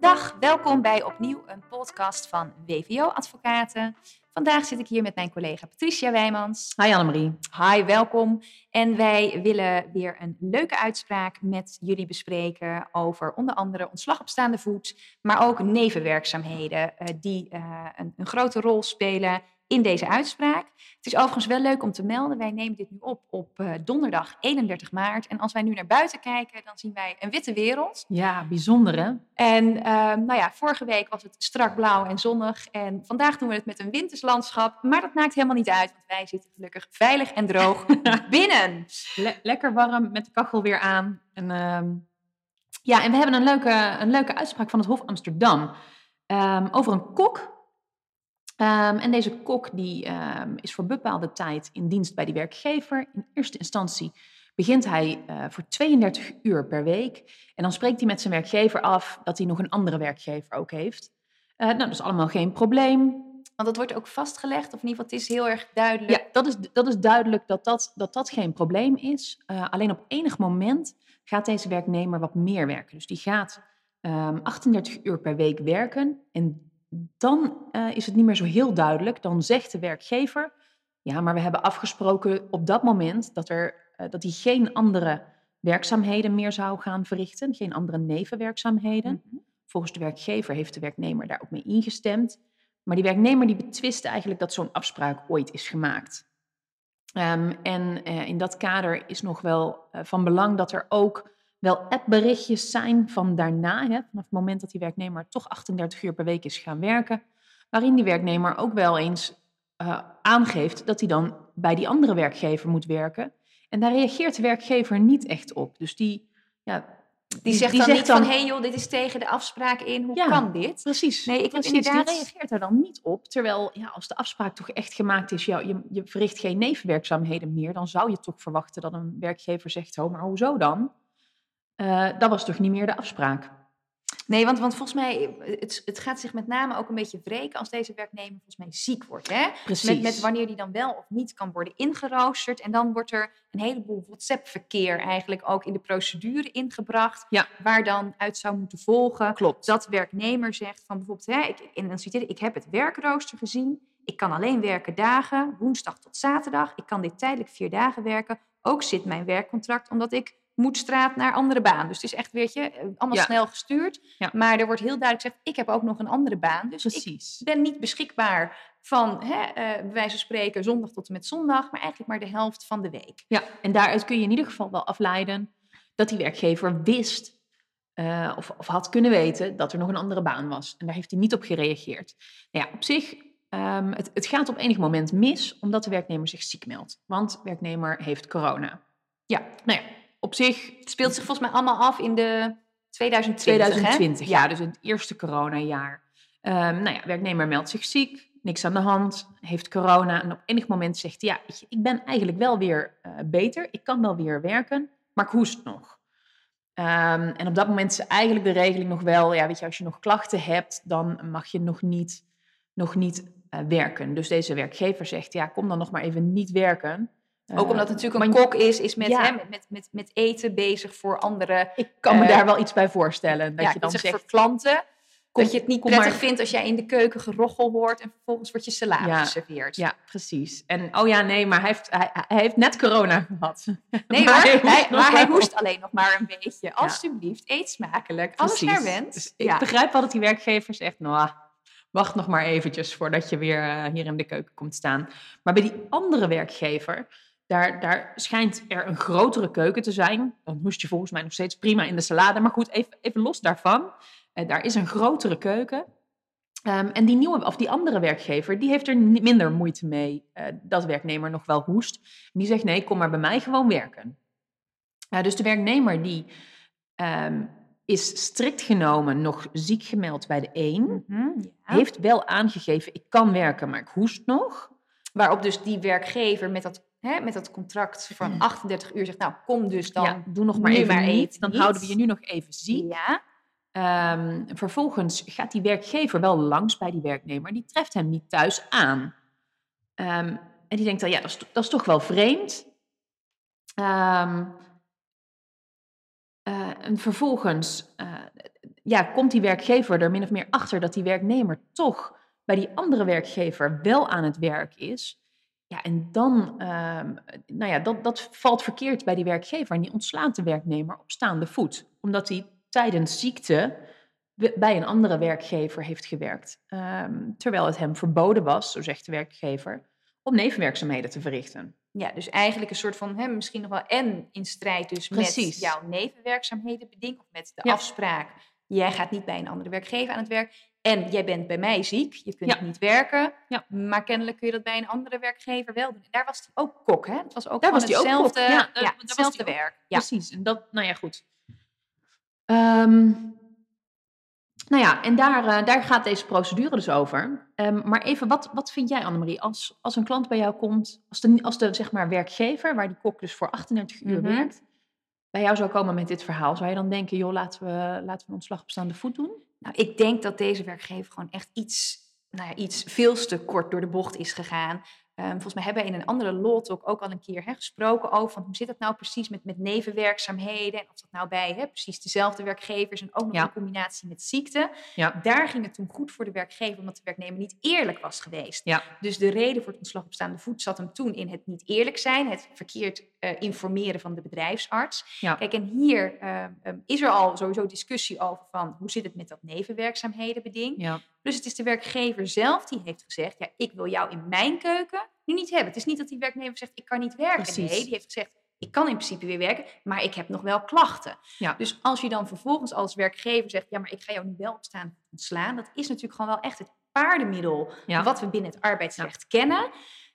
Dag, welkom bij opnieuw een podcast van WVO Advocaten. Vandaag zit ik hier met mijn collega Patricia Wijmans. Hi Annemarie. Hi, welkom. En wij willen weer een leuke uitspraak met jullie bespreken over onder andere ontslag op staande voet, maar ook nevenwerkzaamheden eh, die een, een grote rol spelen in deze uitspraak. Het is overigens wel leuk om te melden. Wij nemen dit nu op op uh, donderdag 31 maart. En als wij nu naar buiten kijken, dan zien wij een witte wereld. Ja, bijzonder hè? En uh, nou ja, vorige week was het strak blauw en zonnig. En vandaag doen we het met een winterslandschap. Maar dat maakt helemaal niet uit, want wij zitten gelukkig veilig en droog binnen. Le lekker warm met de kachel weer aan. En, uh, ja, en we hebben een leuke, een leuke uitspraak van het Hof Amsterdam. Um, over een kok Um, en deze kok die, um, is voor bepaalde tijd in dienst bij die werkgever. In eerste instantie begint hij uh, voor 32 uur per week. En dan spreekt hij met zijn werkgever af dat hij nog een andere werkgever ook heeft. Uh, nou, dat is allemaal geen probleem. Want dat wordt ook vastgelegd, of in ieder geval, het is heel erg duidelijk. Ja, dat is, dat is duidelijk dat dat, dat, dat geen probleem is. Uh, alleen op enig moment gaat deze werknemer wat meer werken. Dus die gaat um, 38 uur per week werken. En dan uh, is het niet meer zo heel duidelijk. Dan zegt de werkgever, ja, maar we hebben afgesproken op dat moment dat, er, uh, dat hij geen andere werkzaamheden meer zou gaan verrichten, geen andere nevenwerkzaamheden. Mm -hmm. Volgens de werkgever heeft de werknemer daar ook mee ingestemd. Maar die werknemer die betwist eigenlijk dat zo'n afspraak ooit is gemaakt. Um, en uh, in dat kader is nog wel van belang dat er ook wel appberichtjes zijn van daarna, hè, vanaf het moment dat die werknemer toch 38 uur per week is gaan werken, waarin die werknemer ook wel eens uh, aangeeft dat hij dan bij die andere werkgever moet werken. En daar reageert de werkgever niet echt op. Dus die, ja, die, die zegt die dan zegt niet dan, van, hé hey joh, dit is tegen de afspraak in, hoe ja, kan dit? Precies. Nee, ik precies, inderdaad... Die reageert daar dan niet op. Terwijl, ja, als de afspraak toch echt gemaakt is, je, je verricht geen nevenwerkzaamheden meer, dan zou je toch verwachten dat een werkgever zegt, oh, maar hoezo dan? Uh, dat was toch niet meer de afspraak? Nee, want, want volgens mij, het, het gaat zich met name ook een beetje wreken als deze werknemer volgens mij ziek wordt. Hè? Precies. Met, met wanneer die dan wel of niet kan worden ingeroosterd. En dan wordt er een heleboel WhatsApp-verkeer eigenlijk ook in de procedure ingebracht. Ja. Waar dan uit zou moeten volgen Klopt. dat werknemer zegt van bijvoorbeeld, hè, ik, en dan citeer ik, ik heb het werkrooster gezien. Ik kan alleen werken dagen, woensdag tot zaterdag. Ik kan dit tijdelijk vier dagen werken. Ook zit mijn werkcontract omdat ik moet straat naar andere baan. Dus het is echt, weet je, allemaal Ja. snel gestuurd. Ja. Maar er wordt heel duidelijk gezegd, ik heb ook nog een andere baan. Dus Precies. ik ben niet beschikbaar van, hè, eh, bij wijze van spreken, zondag tot en met zondag. Maar eigenlijk maar de helft van de week. Ja, en daaruit kun je in ieder geval wel afleiden dat die werkgever wist eh, of, of had kunnen weten dat er nog een andere baan was. En daar heeft hij niet op gereageerd. Nou ja, op zich, ehm, het, het gaat op enig moment mis omdat de werknemer zich ziek meldt. Want de werknemer heeft corona. Ja, nou ja, op zich Het speelt zich volgens mij allemaal af in de 2020. 2020, hè? ja, dus het eerste coronajaar. Ehm nou ja, werknemer meldt zich ziek, niks aan de hand, heeft corona. En op enig moment zegt hij, ja, ik ben eigenlijk wel weer eh, beter. Ik kan wel weer werken, maar ik hoest nog. Ehm, en op dat moment is eigenlijk de regeling nog wel, ja, weet je, als je nog klachten hebt, dan mag je nog niet, nog niet eh, werken. Dus deze werkgever zegt, ja, kom dan nog maar even niet werken. Ook omdat het natuurlijk een maar kok is, is met, Ja. hè, met, met, met, eten bezig voor andere. Ik kan me Eh, daar wel iets bij voorstellen. Dat ja, je dan zegt, voor klanten. kom- dat je het niet prettig maar- vindt als jij in de keuken gerochel hoort en vervolgens wordt je salade Ja. geserveerd. Ja, precies. En oh ja, nee, maar hij heeft, hij, hij heeft net corona gehad. Nee Maar hij hij, hoest nog maar hij wel. hoest alleen nog maar een beetje. Alsjeblieft, eet smakelijk. Alles naar wens. Dus ik ja. begrijp wel dat die werkgever zegt, nou, wacht nog maar eventjes voordat je weer eh, hier in de keuken komt staan. Maar bij die andere werkgever, daar, daar schijnt er een grotere keuken te zijn. Dan hoest je volgens mij nog steeds prima in de salade. Maar goed, even, even los daarvan. Eh, daar is een grotere keuken. Ehm, en die nieuwe, of die andere werkgever, die heeft er minder moeite mee eh, dat werknemer nog wel hoest. Die zegt, nee, kom maar bij mij gewoon werken. Eh, dus de werknemer die ehm, is strikt genomen nog ziek gemeld bij de een. Mhm, ja. Heeft wel aangegeven, ik kan werken, maar ik hoest nog. Waarop dus die werkgever met dat, hè, met dat contract van 38 uur zegt, nou kom dus dan. ja, doe nog maar even maar niet. Dan houden we je nu nog even ziek. Ja, Ehm, vervolgens gaat die werkgever wel langs bij die werknemer. Die treft hem niet thuis aan. Ehm, en die denkt dan, ja, dat is, dat is toch wel vreemd. Ehm, en vervolgens uh, ja, komt die werkgever er min of meer achter dat die werknemer toch bij die andere werkgever wel aan het werk is. Ja, en dan, ehm, nou ja, dat, dat valt verkeerd bij die werkgever en die ontslaat de werknemer op staande voet. Omdat hij tijdens ziekte bij een andere werkgever heeft gewerkt. Ehm, terwijl het hem verboden was, zo zegt de werkgever, om nevenwerkzaamheden te verrichten. Ja, dus eigenlijk een soort van, hè, misschien nog wel en in strijd dus met jouw nevenwerkzaamheden beding, of met de afspraak, jij gaat niet bij een andere werkgever aan het werk. En jij bent bij mij ziek, je kunt niet werken. Ja. Maar kennelijk kun je dat bij een andere werkgever wel doen. En daar was hij ook kok, hè? Het was ook Daar was hetzelfde, ook ja, ja, hetzelfde werk. Precies, en dat, nou ja, goed. Um, nou ja, en daar, uh, daar gaat deze procedure dus over. Um, maar even, wat, wat vind jij, Annemarie, als, als een klant bij jou komt, als de, als de zeg maar, werkgever, waar die kok dus voor 38 uur mm -hmm. werkt, bij jou zou komen met dit verhaal, zou je dan denken, joh, laten we, laten we een ontslag op staande voet doen? Nou, ik denk dat deze werkgever gewoon echt iets, nou ja, iets veel te kort door de bocht is gegaan. Um, volgens mij hebben we in een andere lot ook, ook al een keer hè, gesproken over van hoe zit dat nou precies met, met nevenwerkzaamheden en of dat nou bij hè, precies dezelfde werkgevers en ook nog ja. in combinatie met ziekte. Ja. Daar ging het toen goed voor de werkgever omdat de werknemer niet eerlijk was geweest. Ja. Dus de reden voor het ontslag op staande voet zat hem toen in het niet eerlijk zijn, het verkeerd uh, informeren van de bedrijfsarts. Kijk, en hier uh, um, is er al sowieso discussie over van hoe zit het met dat nevenwerkzaamhedenbeding. Dus het is de werkgever zelf die heeft gezegd, ja, ik wil jou in mijn keuken nu niet hebben. Het is niet dat die werknemer zegt, ik kan niet werken. Precies. Nee, die heeft gezegd, ik kan in principe weer werken, maar ik heb nog wel klachten. Ja. Dus als je dan vervolgens als werkgever zegt, ja, maar ik ga jou nu wel opstaan ontslaan, dat is natuurlijk gewoon wel echt het paardenmiddel ja. wat we binnen het arbeidsrecht ja. kennen.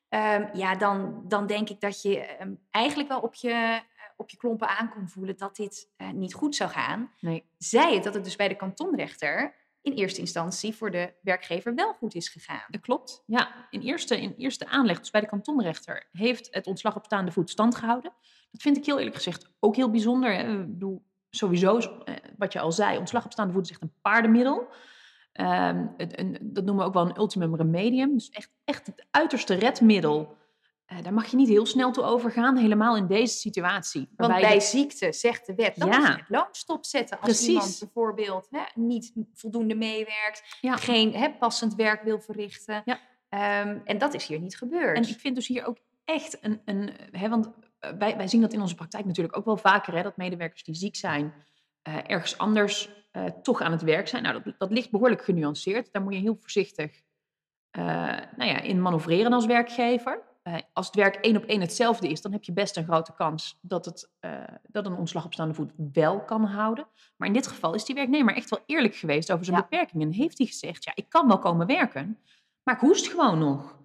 Um, ja, dan, dan denk ik dat je um, eigenlijk wel op je, uh, op je klompen aan kon voelen dat dit uh, niet goed zou gaan. Nee. Zij het dat het dus bij de kantonrechter in eerste instantie voor de werkgever wel goed is gegaan. Dat klopt. Ja, in eerste, in eerste aanleg, dus bij de kantonrechter, heeft het ontslag op staande voet stand gehouden. Dat vind ik heel eerlijk gezegd ook heel bijzonder. Ik bedoel, sowieso, eh, wat je al zei, ontslag op staande voet is echt een paardenmiddel. Um, een, dat noemen we ook wel een ultimum remedium. Dus echt, echt het uiterste redmiddel uh, daar mag je niet heel snel toe overgaan, helemaal in deze situatie. Want bij ziekte zegt de wet, dan ja. moet je het loon stopzetten. Als iemand bijvoorbeeld hè, niet voldoende meewerkt, geen hè, passend werk wil verrichten. Ja. Um, en dat is hier niet gebeurd. En ik vind dus hier ook echt een... een hè, want eh, wij, wij zien dat in onze praktijk natuurlijk ook wel vaker, hè, dat medewerkers die ziek zijn, uh, ergens anders uh, toch aan het werk zijn. Nou, dat, dat ligt behoorlijk genuanceerd. Daar moet je heel voorzichtig nou ja, in manoeuvreren als werkgever. Uh, als het werk één op één hetzelfde is, dan heb je best een grote kans dat, het, uh, dat een ontslag op staande voet wel kan houden. Maar in dit geval is die werknemer echt wel eerlijk geweest over zijn ja. beperkingen. Heeft hij gezegd, ja, ik kan wel komen werken, maar ik hoest gewoon nog.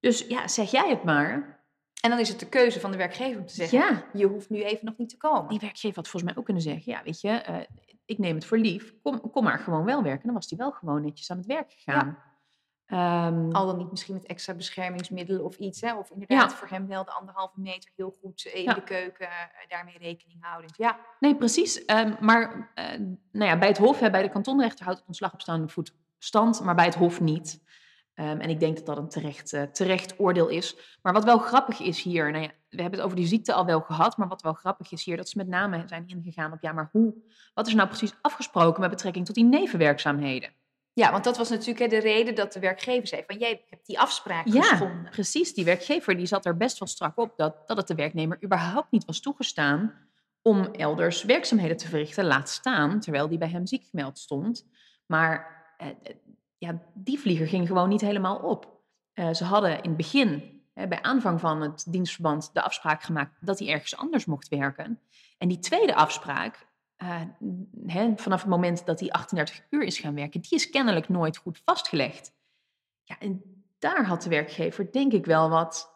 Dus ja, zeg jij het maar. En dan is het de keuze van de werkgever om te zeggen, ja. je hoeft nu even nog niet te komen. Die werkgever had volgens mij ook kunnen zeggen, ja, weet je, uh, ik neem het voor lief, kom, kom maar gewoon wel werken. Dan was hij wel gewoon netjes aan het werk gegaan. Ja. Um, Al dan niet misschien met extra beschermingsmiddelen of iets. Hè? Of inderdaad ja. voor hem wel de anderhalve meter heel goed in ja. de keuken uh, daarmee rekening houden. Ja. Nee, precies. Um, maar uh, nou ja, bij het Hof, hè, bij de kantonrechter houdt het ontslag op staande voet stand, maar bij het Hof niet. Um, en ik denk dat dat een terecht, uh, terecht oordeel is. Maar wat wel grappig is hier, nou ja, we hebben het over die ziekte al wel gehad, maar wat wel grappig is hier, dat ze met name zijn ingegaan op, ja, maar hoe, wat is nou precies afgesproken met betrekking tot die nevenwerkzaamheden? Ja, want dat was natuurlijk hè, de reden dat de werkgever zei van jij hebt die afspraak ja, geschonden. precies. Die werkgever die zat er best wel strak op dat, dat het de werknemer überhaupt niet was toegestaan om elders werkzaamheden te verrichten, laat staan, terwijl die bij hem ziek gemeld stond. Maar eh, ja, die vlieger ging gewoon niet helemaal op. Uh, ze hadden in het begin, eh, bij aanvang van het dienstverband, de afspraak gemaakt dat hij ergens anders mocht werken. En die tweede afspraak, uh, hè, vanaf het moment dat hij 38 uur is gaan werken, die is kennelijk nooit goed vastgelegd. Ja, en daar had de werkgever denk ik wel wat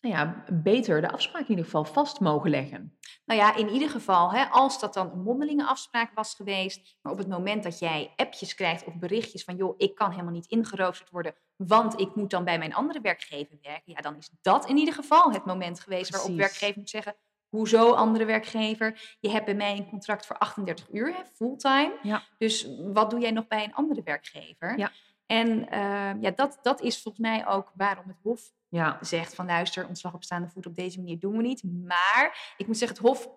nou ja, beter de afspraak in ieder geval vast mogen leggen. Nou ja, in ieder geval, hè, als dat dan een mondelinge afspraak was geweest, maar op het moment dat jij appjes krijgt of berichtjes van, joh, ik kan helemaal niet ingeroosterd worden, want ik moet dan bij mijn andere werkgever werken, ja, dan is dat in ieder geval het moment geweest Precies. waarop werkgever moet zeggen, Hoezo andere werkgever? Je hebt bij mij een contract voor 38 uur, hè, fulltime. Ja. Dus wat doe jij nog bij een andere werkgever? Ja. En uh, ja, dat, dat is volgens mij ook waarom het Hof ja. zegt van luister, ontslag op staande voet op deze manier doen we niet. Maar ik moet zeggen, het Hof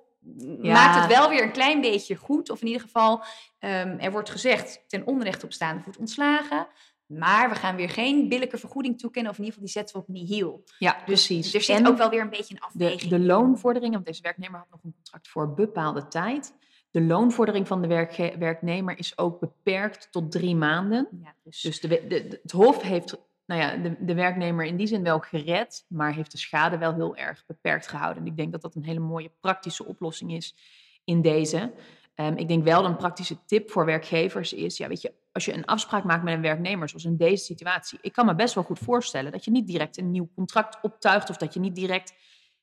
maakt het wel weer een klein beetje goed. Of in ieder geval, ehm, er wordt gezegd ten onrechte op staande voet ontslagen. Maar we gaan weer geen billijke vergoeding toekennen. Of in ieder geval, die zetten we op nihil. Ja, Dus precies. er zit En ook wel weer een beetje een afweging. de in. loonvorderingen, want deze werknemer had nog een contract voor bepaalde tijd. De loonvordering van de werkge- werknemer is ook beperkt tot drie maanden. Ja, dus, Dus de, we- de- de- het Hof heeft nou ja, de, de werknemer in die zin wel gered, maar heeft de schade wel heel erg beperkt gehouden. En ik denk dat dat een hele mooie praktische oplossing is in deze. Ehm, ik denk wel dat een praktische tip voor werkgevers is, ja, weet je, als je een afspraak maakt met een werknemer, zoals in deze situatie, ik kan me best wel goed voorstellen dat je niet direct een nieuw contract optuigt of dat je niet direct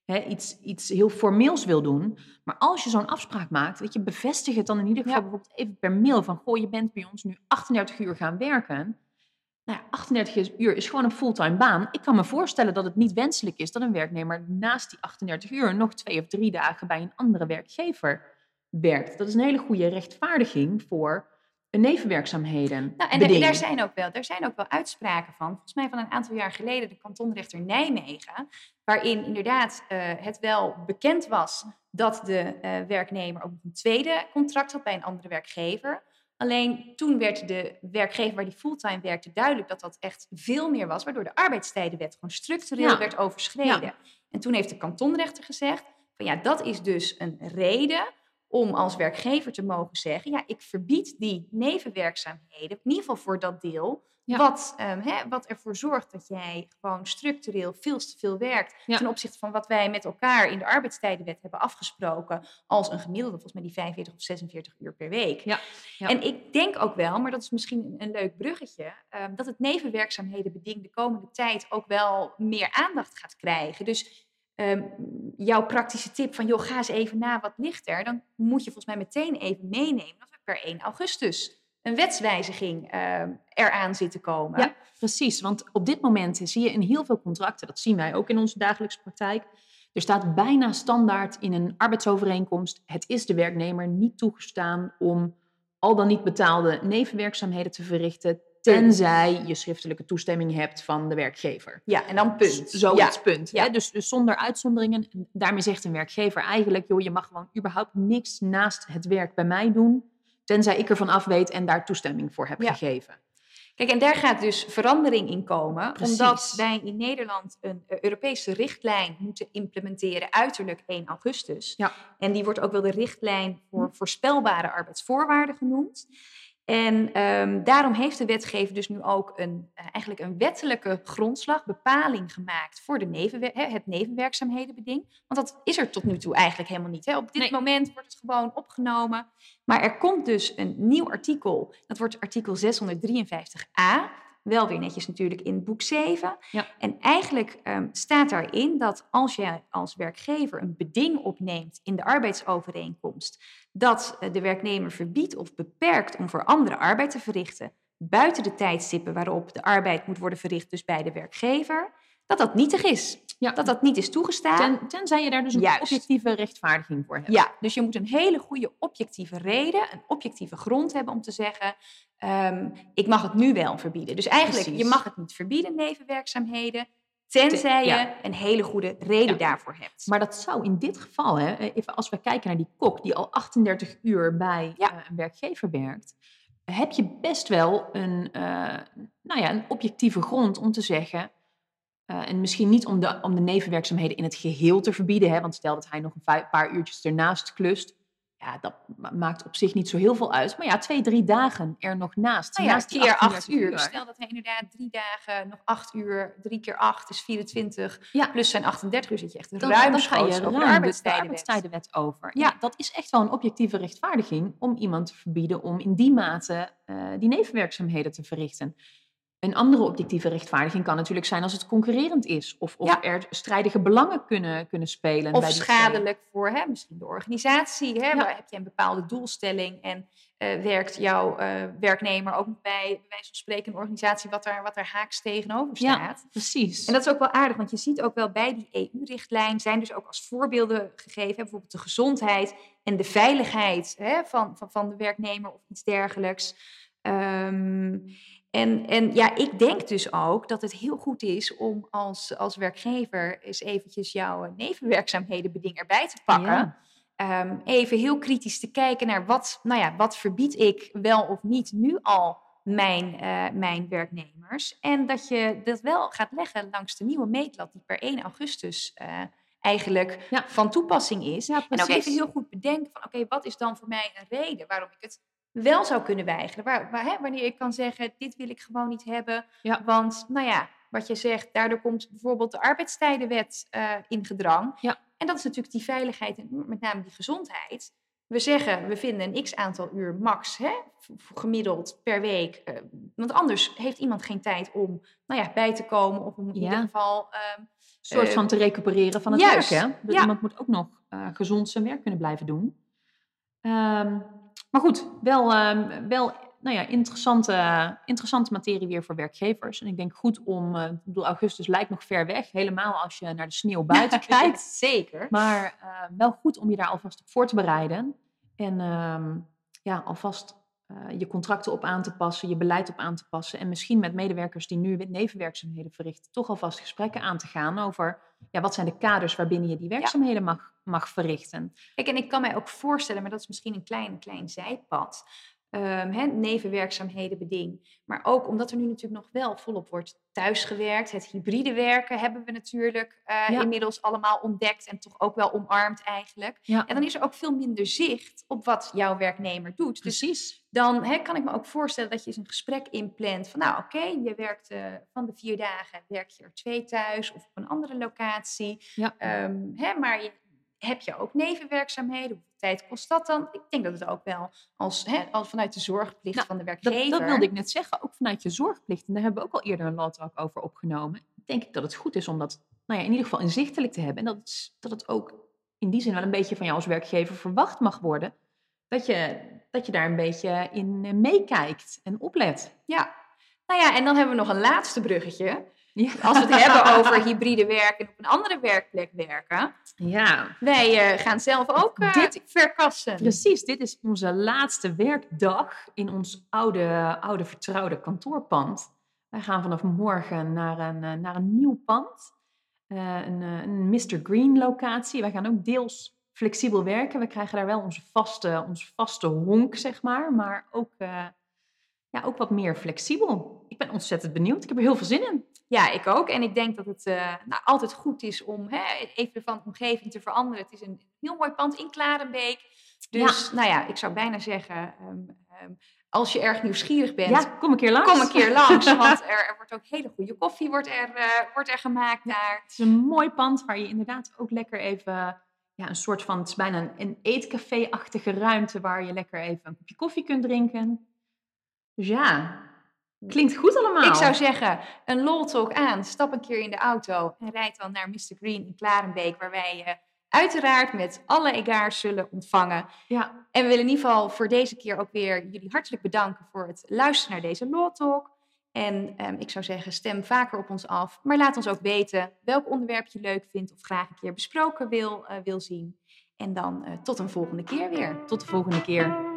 hè, iets, iets heel formeels wil doen. Maar als je zo'n afspraak maakt, weet je, bevestig het dan in ieder geval Ja. bijvoorbeeld even per mail van, goh, je bent bij ons nu 38 uur gaan werken. Nou ja, 38 uur is gewoon een fulltime baan. Ik kan me voorstellen dat het niet wenselijk is dat een werknemer naast die 38 uur nog twee of drie dagen bij een andere werkgever werkt. Dat is een hele goede rechtvaardiging voor een nevenwerkzaamheden. Nou, en er, daar zijn ook wel, er zijn ook wel uitspraken van. Volgens mij van een aantal jaar geleden de kantonrechter Nijmegen. Waarin inderdaad eh, het wel bekend was dat de eh, werknemer ook nog een tweede contract had bij een andere werkgever. Alleen toen werd de werkgever waar die fulltime werkte duidelijk dat dat echt veel meer was. Waardoor de arbeidstijdenwet gewoon structureel Ja. werd overschreden. En toen heeft de kantonrechter gezegd van ja, dat is dus een reden om als werkgever te mogen zeggen, ja, ik verbied die nevenwerkzaamheden, in ieder geval voor dat deel, Ja. wat, ehm, hè, wat ervoor zorgt dat jij gewoon structureel veel te veel werkt Ja. ten opzichte van wat wij met elkaar in de arbeidstijdenwet hebben afgesproken als een gemiddelde, volgens mij die 45 of 46 uur per week. Ja, ja. En ik denk ook wel, maar dat is misschien een, leuk bruggetje, ehm, dat het nevenwerkzaamhedenbeding de komende tijd ook wel meer aandacht gaat krijgen. Dus ehm, jouw praktische tip van, joh, ga eens even na, wat ligt er? Dan moet je volgens mij meteen even meenemen dat we per 1 augustus een wetswijziging ehm, eraan zit te komen. Ja, precies. Want op dit moment zie je in heel veel contracten, dat zien wij ook in onze dagelijkse praktijk, er staat bijna standaard in een arbeidsovereenkomst, het is de werknemer niet toegestaan om al dan niet betaalde nevenwerkzaamheden te verrichten, tenzij je schriftelijke toestemming hebt van de werkgever. Ja, en dan punt. Zoiets Ja. punt. Ja. Hè? Dus, dus zonder uitzonderingen. En Daarmee zegt een werkgever eigenlijk, joh, je mag gewoon überhaupt niks naast het werk bij mij doen, tenzij ik ervan af weet en daar toestemming voor heb Ja. gegeven. Kijk, en daar gaat dus verandering in komen, Precies. omdat wij in Nederland een eh, Europese richtlijn moeten implementeren uiterlijk 1 augustus. Ja. En die wordt ook wel de richtlijn voor voorspelbare arbeidsvoorwaarden genoemd. En ehm, daarom heeft de wetgever dus nu ook een, eh, eigenlijk een wettelijke grondslag, bepaling gemaakt voor de nevenwer- het nevenwerkzaamhedenbeding. Want dat is er tot nu toe eigenlijk helemaal niet. Hè. Op dit Nee. moment wordt het gewoon opgenomen. Maar er komt dus een nieuw artikel. Dat wordt artikel 653a. Wel weer netjes natuurlijk in boek 7. Ja. En eigenlijk ehm, staat daarin dat als jij als werkgever een beding opneemt in de arbeidsovereenkomst, dat eh, de werknemer verbiedt of beperkt om voor anderen arbeid te verrichten buiten de tijdstippen waarop de arbeid moet worden verricht, dus bij de werkgever, dat dat nietig is. Ja. Dat dat niet is toegestaan. Ten, tenzij je daar dus een Juist. objectieve rechtvaardiging voor hebt. Ja, dus je moet een hele goede objectieve reden, een objectieve grond hebben om te zeggen, ehm, ik mag het nu wel verbieden. Dus eigenlijk, Precies. je mag het niet verbieden, nevenwerkzaamheden, tenzij ja. je een hele goede reden Ja. daarvoor hebt. Maar dat zou in dit geval, hè, even als we kijken naar die kok die al 38 uur bij Ja. eh, een werkgever werkt, heb je best wel een, eh, nou ja, een objectieve grond om te zeggen. Eh, en misschien niet om de, om de nevenwerkzaamheden in het geheel te verbieden. Hè, want stel dat hij nog een paar uurtjes ernaast klust. Ja, dat ma- maakt op zich niet zo heel veel uit. Maar ja, twee, drie dagen er nog naast. Nou ja, naast keer 8 38 uur. Stel dat hij inderdaad drie dagen, nog 8 uur, drie keer 8 is 24, Ja. plus zijn 38 uur zit je echt Dan, ruim dan ga je ruim de arbeidstijdenwet. over. Ja. Ja, dat is echt wel een objectieve rechtvaardiging om iemand te verbieden om in die mate eh, die nevenwerkzaamheden te verrichten. Een andere objectieve rechtvaardiging kan natuurlijk zijn als het concurrerend is. Of, of Ja. er strijdige belangen kunnen, kunnen spelen. Of bij die schadelijk voor hè, misschien de organisatie. Hè, Ja. waar heb je een bepaalde doelstelling en eh, werkt jouw eh, werknemer ook bij, bij wijze van spreken, een organisatie wat daar, wat daar haaks tegenover Ja. staat. Precies. En dat is ook wel aardig, want je ziet ook wel bij die EU-richtlijn zijn dus ook als voorbeelden gegeven, hè, bijvoorbeeld de gezondheid en de veiligheid hè, van, van, van de werknemer of iets dergelijks. Ehm, en, en ja, ik denk dus ook dat het heel goed is om als, als werkgever eens eventjes jouw nevenwerkzaamhedenbeding erbij te pakken. Ja. ehm, even heel kritisch te kijken naar wat, nou ja, wat verbied ik wel of niet nu al mijn, uh, mijn werknemers. En dat je dat wel gaat leggen langs de nieuwe meetlat die per 1 augustus uh, eigenlijk Ja. van toepassing is. Ja, en ook even heel goed bedenken van oké, wat is dan voor mij een reden waarom ik het wel zou kunnen weigeren? Waar, waar, hè, wanneer ik kan zeggen, dit wil ik gewoon niet hebben. Ja. Want, nou ja, wat je zegt, daardoor komt bijvoorbeeld de arbeidstijdenwet eh, in gedrang. Ja. En dat is natuurlijk die veiligheid en met name die gezondheid. We zeggen, we vinden een x aantal uur max, hè, gemiddeld per week. eh, want anders heeft iemand geen tijd om nou ja, bij te komen of om in Ja. ieder geval... ehm, Een soort Eh, van te recupereren van het juist, werk. Hè? Dat ja. iemand moet ook nog eh, gezond zijn werk kunnen blijven doen. Ehm, maar goed, wel, ehm, wel nou ja, interessante, interessante materie weer voor werkgevers. En ik denk goed om, eh, ik bedoel, augustus lijkt nog ver weg. Helemaal als je naar de sneeuw buiten kijkt. Zeker. Maar eh, wel goed om je daar alvast op voor te bereiden. En ehm, ja, alvast eh, je contracten op aan te passen, je beleid op aan te passen. En misschien met medewerkers die nu nevenwerkzaamheden verrichten, toch alvast gesprekken aan te gaan over ja, wat zijn de kaders waarbinnen je die werkzaamheden mag, mag verrichten. Kijk, en ik kan mij ook voorstellen, maar dat is misschien een klein, klein zijpad. Hè, nevenwerkzaamheden beding. Maar ook omdat er nu natuurlijk nog wel volop wordt thuisgewerkt. Het hybride werken hebben we natuurlijk eh, Ja. inmiddels allemaal ontdekt en toch ook wel omarmd eigenlijk. Ja. En dan is er ook veel minder zicht op wat jouw werknemer doet. Dus Precies. dan hè, kan ik me ook voorstellen dat je eens een gesprek inplant van nou oké, je werkt eh, van de vier dagen, werk je er twee thuis of op een andere locatie. Ja. Ehm, maar je, heb je ook nevenwerkzaamheden? Hoeveel tijd kost dat dan? Ik denk dat het ook wel als, hè, als vanuit de zorgplicht Nou, van de Dat, werkgever. dat wilde ik net zeggen, ook vanuit je zorgplicht. En daar hebben we ook al eerder een talk over opgenomen. Denk ik dat het goed is om dat nou ja, in ieder geval inzichtelijk te hebben. En dat het, dat het ook in die zin wel een beetje van jou als werkgever verwacht mag worden. Dat je, dat je daar een beetje in eh, meekijkt en oplet. Ja. Nou ja, en dan hebben we nog een laatste bruggetje. Ja. Als we het hebben over hybride werken en op een andere werkplek werken. ja, Wij eh, gaan zelf ook eh, Dit- verkassen. precies. Dit is onze laatste werkdag in ons oude, oude vertrouwde kantoorpand. Wij gaan vanaf morgen naar een, eh, naar een nieuw pand. Een, een Mr. Green locatie. Wij gaan ook deels flexibel werken. We krijgen daar wel onze vaste, onze vaste honk, zeg maar. Maar ook, ja, ook wat meer flexibel. Ik ben ontzettend benieuwd. Ik heb er heel veel zin in. Ja, ik ook. En ik denk dat het eh, nou, altijd goed is om hè, even van omgeving te veranderen. Het is een heel mooi pand in Klarenbeek. Dus nou ja, ik zou bijna zeggen, ehm, ehm, als je erg nieuwsgierig bent, Ja, kom een keer langs. kom een keer langs. Want er, er wordt ook hele goede koffie wordt er, eh, wordt er gemaakt daar. Het is een mooi pand waar je inderdaad ook lekker even... Ja, een soort van, het is bijna een, een eetcafé-achtige ruimte waar je lekker even een kopje koffie kunt drinken. Dus ja, klinkt goed allemaal. Ik zou zeggen, een lol talk aan. Stap een keer in de auto en rijd dan naar Mr. Green in Klarenbeek. Waar wij je uiteraard met alle egaars zullen ontvangen. Ja, En we willen in ieder geval voor deze keer ook weer jullie hartelijk bedanken voor het luisteren naar deze Law Talk. En ehm, ik zou zeggen, stem vaker op ons af. Maar laat ons ook weten welk onderwerp je leuk vindt of graag een keer besproken wil, eh, wil zien. En dan eh, tot een volgende keer weer. tot de volgende keer.